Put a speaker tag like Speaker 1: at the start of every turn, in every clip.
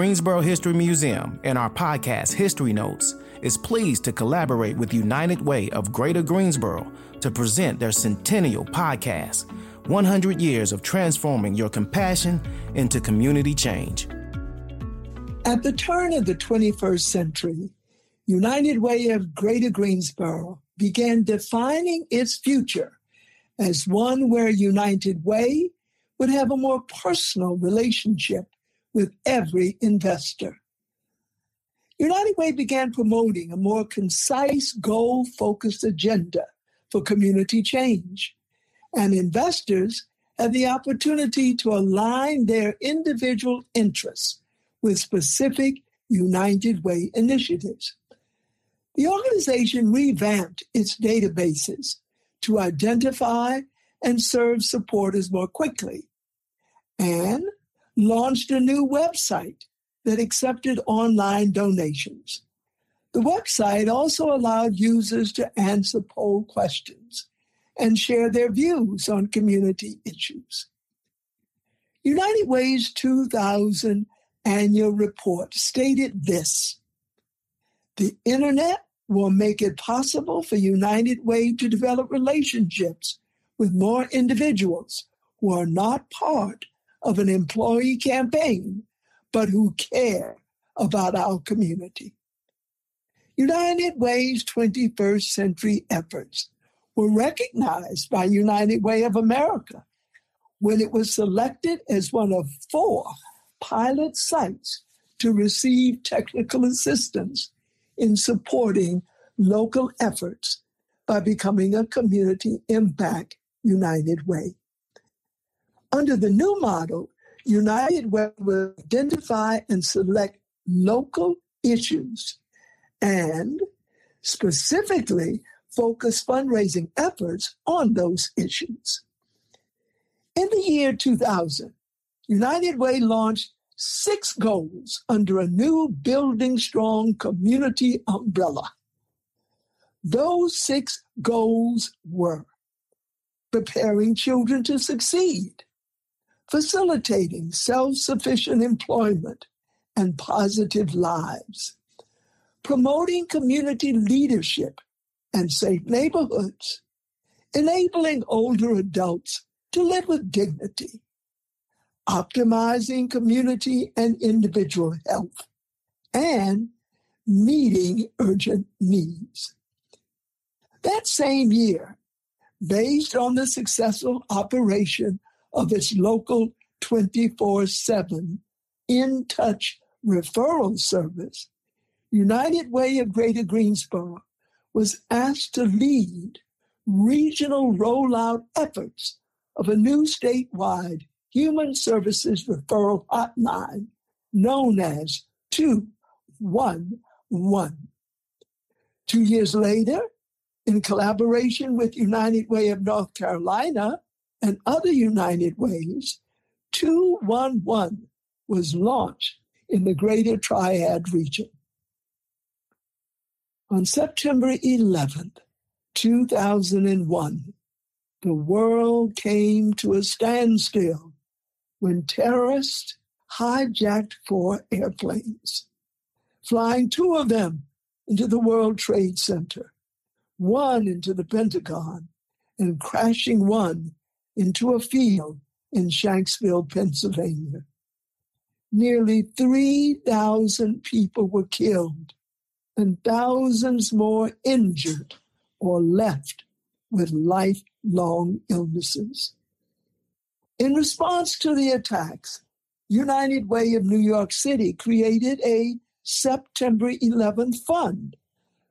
Speaker 1: Greensboro History Museum and our podcast, History Notes, is pleased to collaborate with United Way of Greater Greensboro to present their centennial podcast, 100 Years of Transforming Your Compassion into Community Change.
Speaker 2: At the turn of the 21st century, United Way of Greater Greensboro began defining its future as one where United Way would have a more personal relationship with every investor. United Way began promoting a more concise, goal focused agenda for community change, and investors had the opportunity to align their individual interests with specific United Way initiatives. The organization revamped its databases to identify and serve supporters more quickly and launched a new website that accepted online donations. The website also allowed users to answer poll questions and share their views on community issues. United Way's 2000 annual report stated this The internet will make it possible for United Way to develop relationships with more individuals who are not part of an employee campaign, but who care about our community. United Way's 21st century efforts were recognized by United Way of America when it was selected as one of four pilot sites to receive technical assistance in supporting local efforts by becoming a community impact United Way. Under the new model, United Way will identify and select local issues and specifically focus fundraising efforts on those issues. In the year 2000, United Way launched six goals under a new Building Strong community umbrella. Those six goals were preparing children to succeed, facilitating self sufficient employment and positive lives, promoting community leadership and safe neighborhoods, enabling older adults to live with dignity, optimizing community and individual health, and meeting urgent needs. That same year, based on the successful operation of its local 24 7 in touch referral service, United Way of Greater Greensboro was asked to lead regional rollout efforts of a new statewide human services referral hotline known as 211. Two years later, in collaboration with United Way of North Carolina and other United Ways, 211 was launched in the Greater Triad region. On September 11th, 2001, the world came to a standstill when terrorists hijacked four airplanes, flying two of them into the World Trade Center, one into the Pentagon, and crashing one into a field in Shanksville, Pennsylvania. Nearly 3,000 people were killed and thousands more injured or left with lifelong illnesses. In response to the attacks, United Way of New York City created a September 11th fund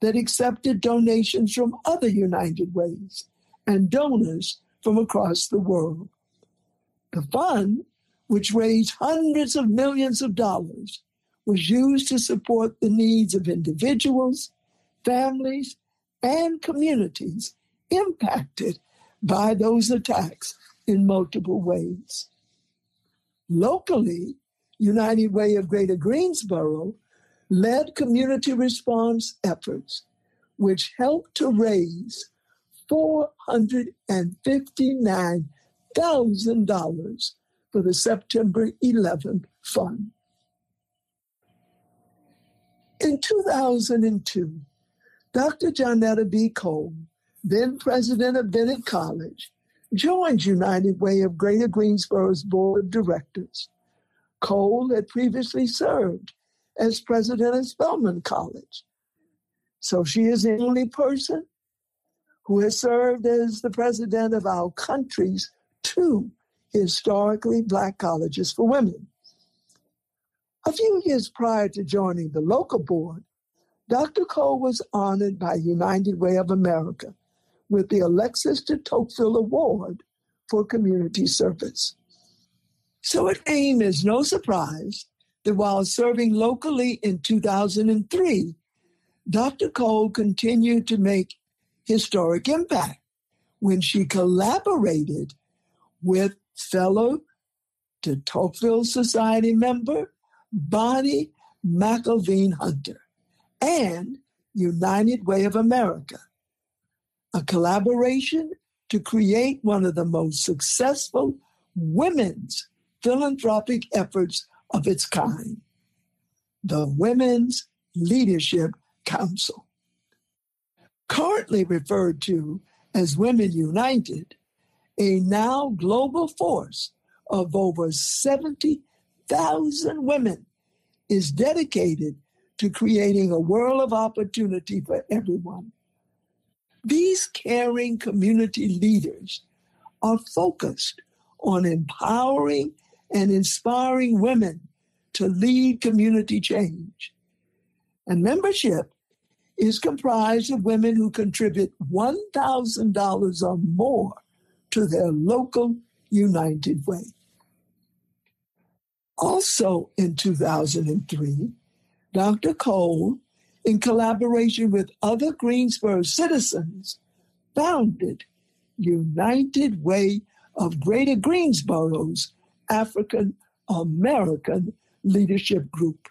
Speaker 2: that accepted donations from other United Ways and donors from across the world. The fund, which raised hundreds of millions of dollars, was used to support the needs of individuals, families, and communities impacted by those attacks in multiple ways. Locally, United Way of Greater Greensboro led community response efforts, which helped to raise $459,000 for the September 11th fund. In 2002, Dr. Johnetta B. Cole, then president of Bennett College, joined United Way of Greater Greensboro's board of directors. Cole had previously served as president of Spelman College. So she is the only person who has served as the president of our country's two historically black colleges for women. A few years prior to joining the local board, Dr. Cole was honored by United Way of America with the Alexis de Tocqueville Award for Community Service. So it came as no surprise that while serving locally in 2003, Dr. Cole continued to make historic impact when she collaborated with fellow de Tocqueville Society member Bonnie McElveen Hunter and United Way of America, a collaboration to create one of the most successful women's philanthropic efforts of its kind, the Women's Leadership Council. Currently referred to as Women United, a now global force of over 70,000 women is dedicated to creating a world of opportunity for everyone. These caring community leaders are focused on empowering and inspiring women to lead community change. And membership is comprised of women who contribute $1,000 or more to their local United Way. Also in 2003, Dr. Cole, in collaboration with other Greensboro citizens, founded United Way of Greater Greensboro's African American Leadership Group.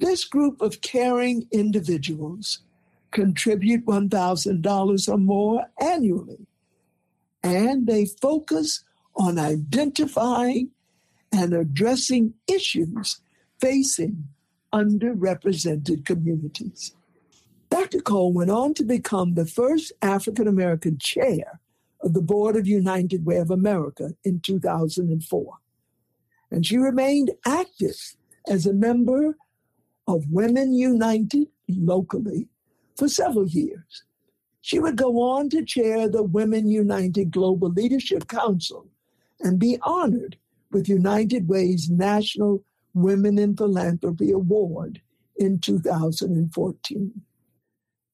Speaker 2: This group of caring individuals contribute $1,000 or more annually, and they focus on identifying and addressing issues facing underrepresented communities. Dr. Cole went on to become the first African American chair of the Board of United Way of America in 2004. And she remained active as a member of Women United locally for several years. She would go on to chair the Women United Global Leadership Council and be honored with United Way's National Women in Philanthropy Award in 2014.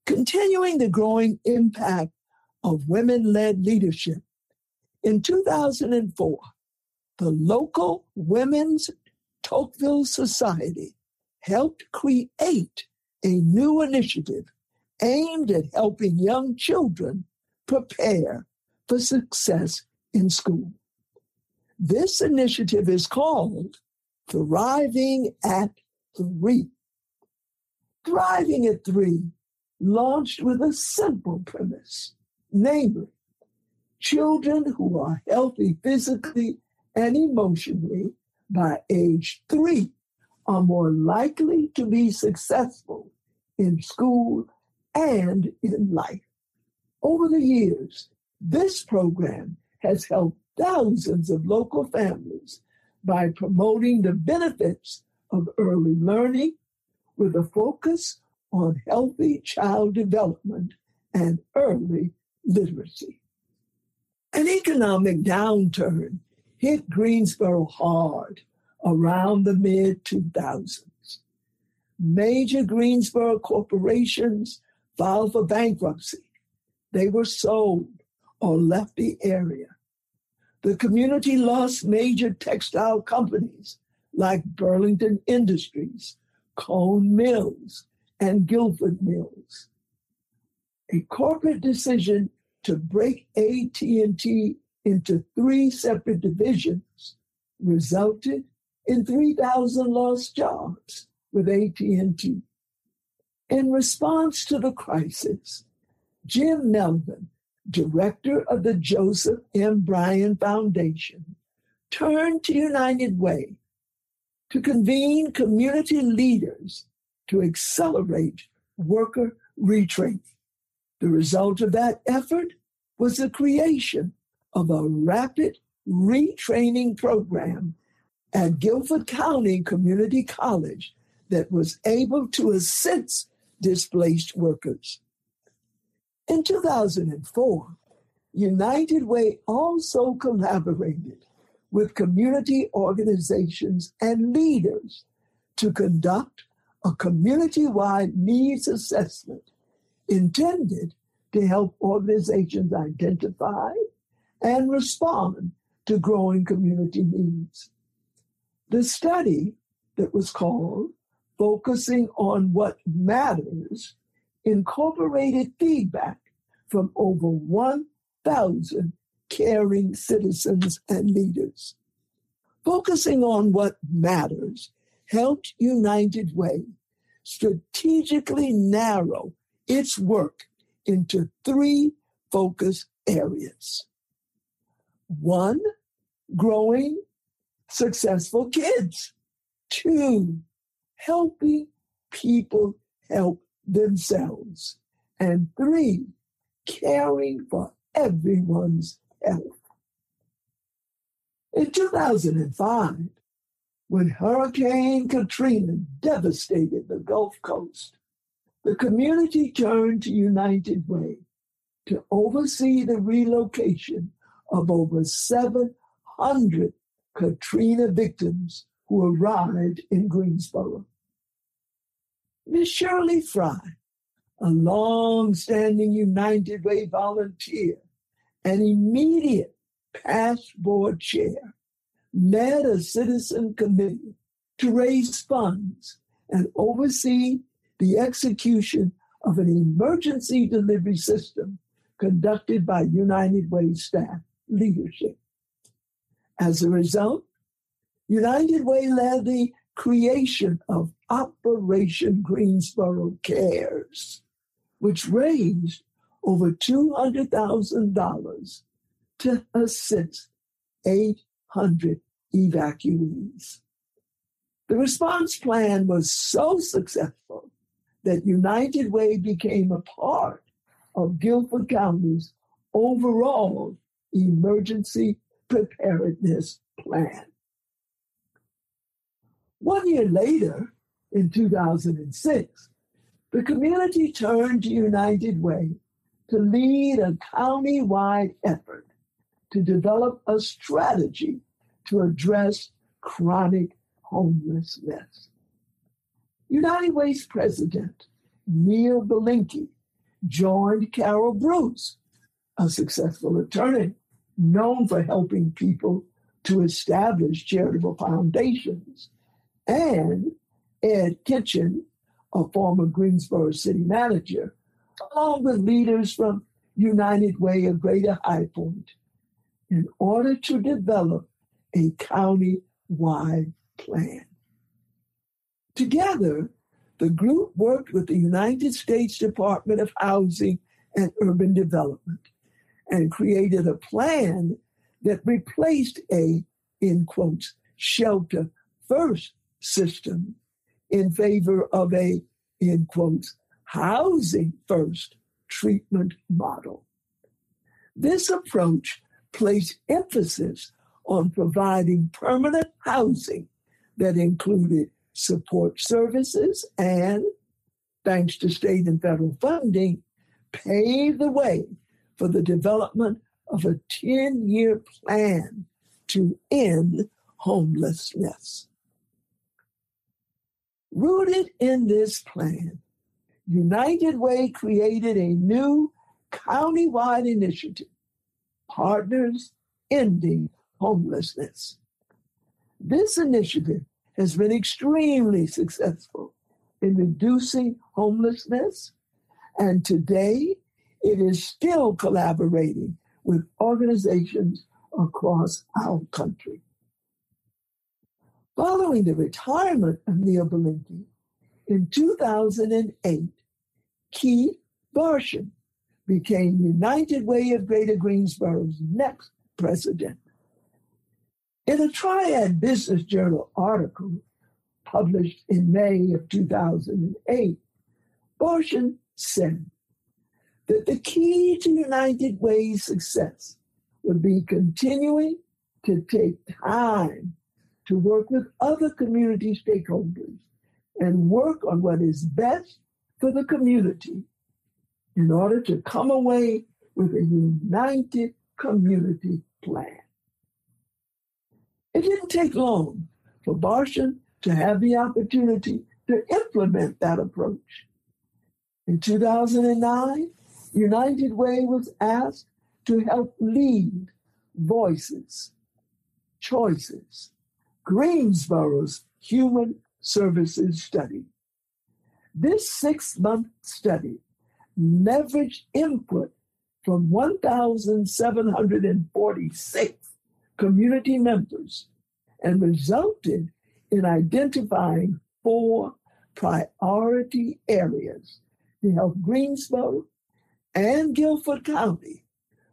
Speaker 2: Continuing the growing impact of women led leadership, in 2004, the local Women's Tocqueville Society helped create a new initiative aimed at helping young children prepare for success in school. This initiative is called Thriving at Three. Thriving at Three launched with a simple premise, namely, children who are healthy physically and emotionally by age three are more likely to be successful in school and in life. Over the years, this program has helped thousands of local families by promoting the benefits of early learning with a focus on healthy child development and early literacy. An economic downturn hit Greensboro hard around the mid 2000s. Major Greensboro corporations filed for bankruptcy. They were sold or left the area. The community lost major textile companies like Burlington Industries, Cone Mills, and Guilford Mills. A corporate decision to break AT&T into three separate divisions resulted in 3,000 lost jobs with AT&T. In response to the crisis, Jim Melvin, director of the Joseph M. Bryan Foundation, turned to United Way to convene community leaders to accelerate worker retraining. The result of that effort was the creation of a rapid retraining program at Guilford County Community College that was able to assist displaced workers. In 2004, United Way also collaborated with community organizations and leaders to conduct a community wide needs assessment intended to help organizations identify and respond to growing community needs. The study that was called Focusing on What Matters incorporated feedback from over 1,000 caring citizens and leaders. Focusing on what matters helped United Way strategically narrow its work into three focus areas. One, growing successful kids. Two, helping people help themselves. And three, caring for everyone's health. In 2005, when Hurricane Katrina devastated the Gulf Coast, the community turned to United Way to oversee the relocation of over 700 Katrina victims who arrived in Greensboro. Miss Shirley Fry, a long-standing United Way volunteer and immediate past board chair, led a citizen committee to raise funds and oversee the execution of an emergency delivery system conducted by United Way staff leadership. As a result, United Way led the creation of Operation Greensboro Cares, which raised over $200,000 to assist 800 evacuees. The response plan was so successful that United Way became a part of Guilford County's overall emergency preparedness plan. One year later, in 2006, the community turned to United Way to lead a county-wide effort to develop a strategy to address chronic homelessness. United Way's president, Neil Belinkie, joined Carol Bruce, a successful attorney known for helping people to establish charitable foundations, and Ed Kitchen, a former Greensboro city manager, along with leaders from United Way of Greater High Point, in order to develop a county wide plan. Together, the group worked with the United States Department of Housing and Urban Development and created a plan that replaced a, in quotes, shelter first system in favor of a, in quotes, housing first treatment model. This approach placed emphasis on providing permanent housing that included support services and, thanks to state and federal funding, paved the way for the development of a 10 year plan to end homelessness. Rooted in this plan, United Way created a new county-wide initiative, Partners Ending Homelessness. This initiative has been extremely successful in reducing homelessness, and today it is still collaborating with organizations across our country. Following the retirement of Neil Belinkie, in 2008, Keith Barsham became United Way of Greater Greensboro's next president. In a Triad Business Journal article published in May of 2008, Barshon said that the key to United Way's success would be continuing to take time to work with other community stakeholders and work on what is best for the community in order to come away with a united community plan. It didn't take long for Barshon to have the opportunity to implement that approach. In 2009, United Way was asked to help lead Voices, Choices, Greensboro's Human Services Study. This six month study leveraged input from 1,746 community members and resulted in identifying four priority areas to help Greensboro and Guilford County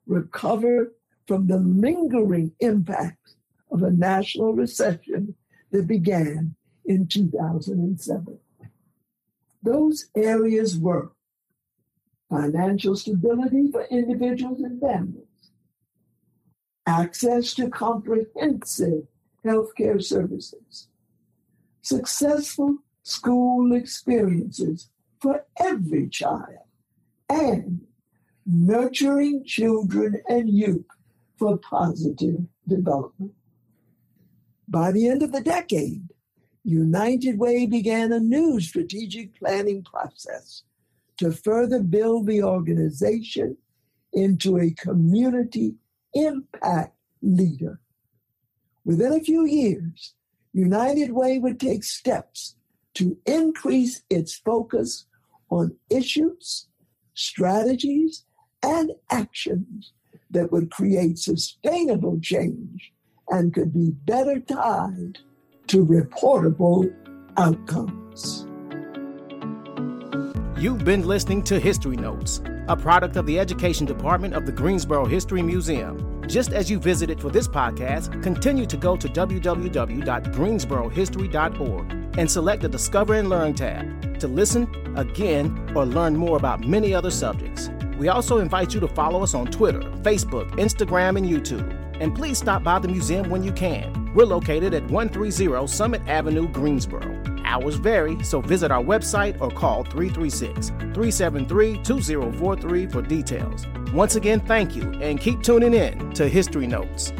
Speaker 2: recover from the lingering impacts of a national recession that began in 2007. Those areas were financial stability for individuals and families, access to comprehensive healthcare services, successful school experiences for every child, and nurturing children and youth for positive development. By the end of the decade, United Way began a new strategic planning process to further build the organization into a community impact leader. Within a few years, United Way would take steps to increase its focus on issues, strategies, and actions that would create sustainable change and could be better tied to reportable outcomes.
Speaker 1: You've been listening to History Notes, a product of the Education Department of the Greensboro History Museum. Just as you visited for this podcast, continue to go to www.greensborohistory.org and select the Discover and Learn tab to listen, again, or learn more about many other subjects. We also invite you to follow us on Twitter, Facebook, Instagram, and YouTube. And please stop by the museum when you can. We're located at 130 Summit Avenue, Greensboro. Hours vary, so visit our website or call 336 373 2043 for details. Once again, thank you and keep tuning in to History Notes.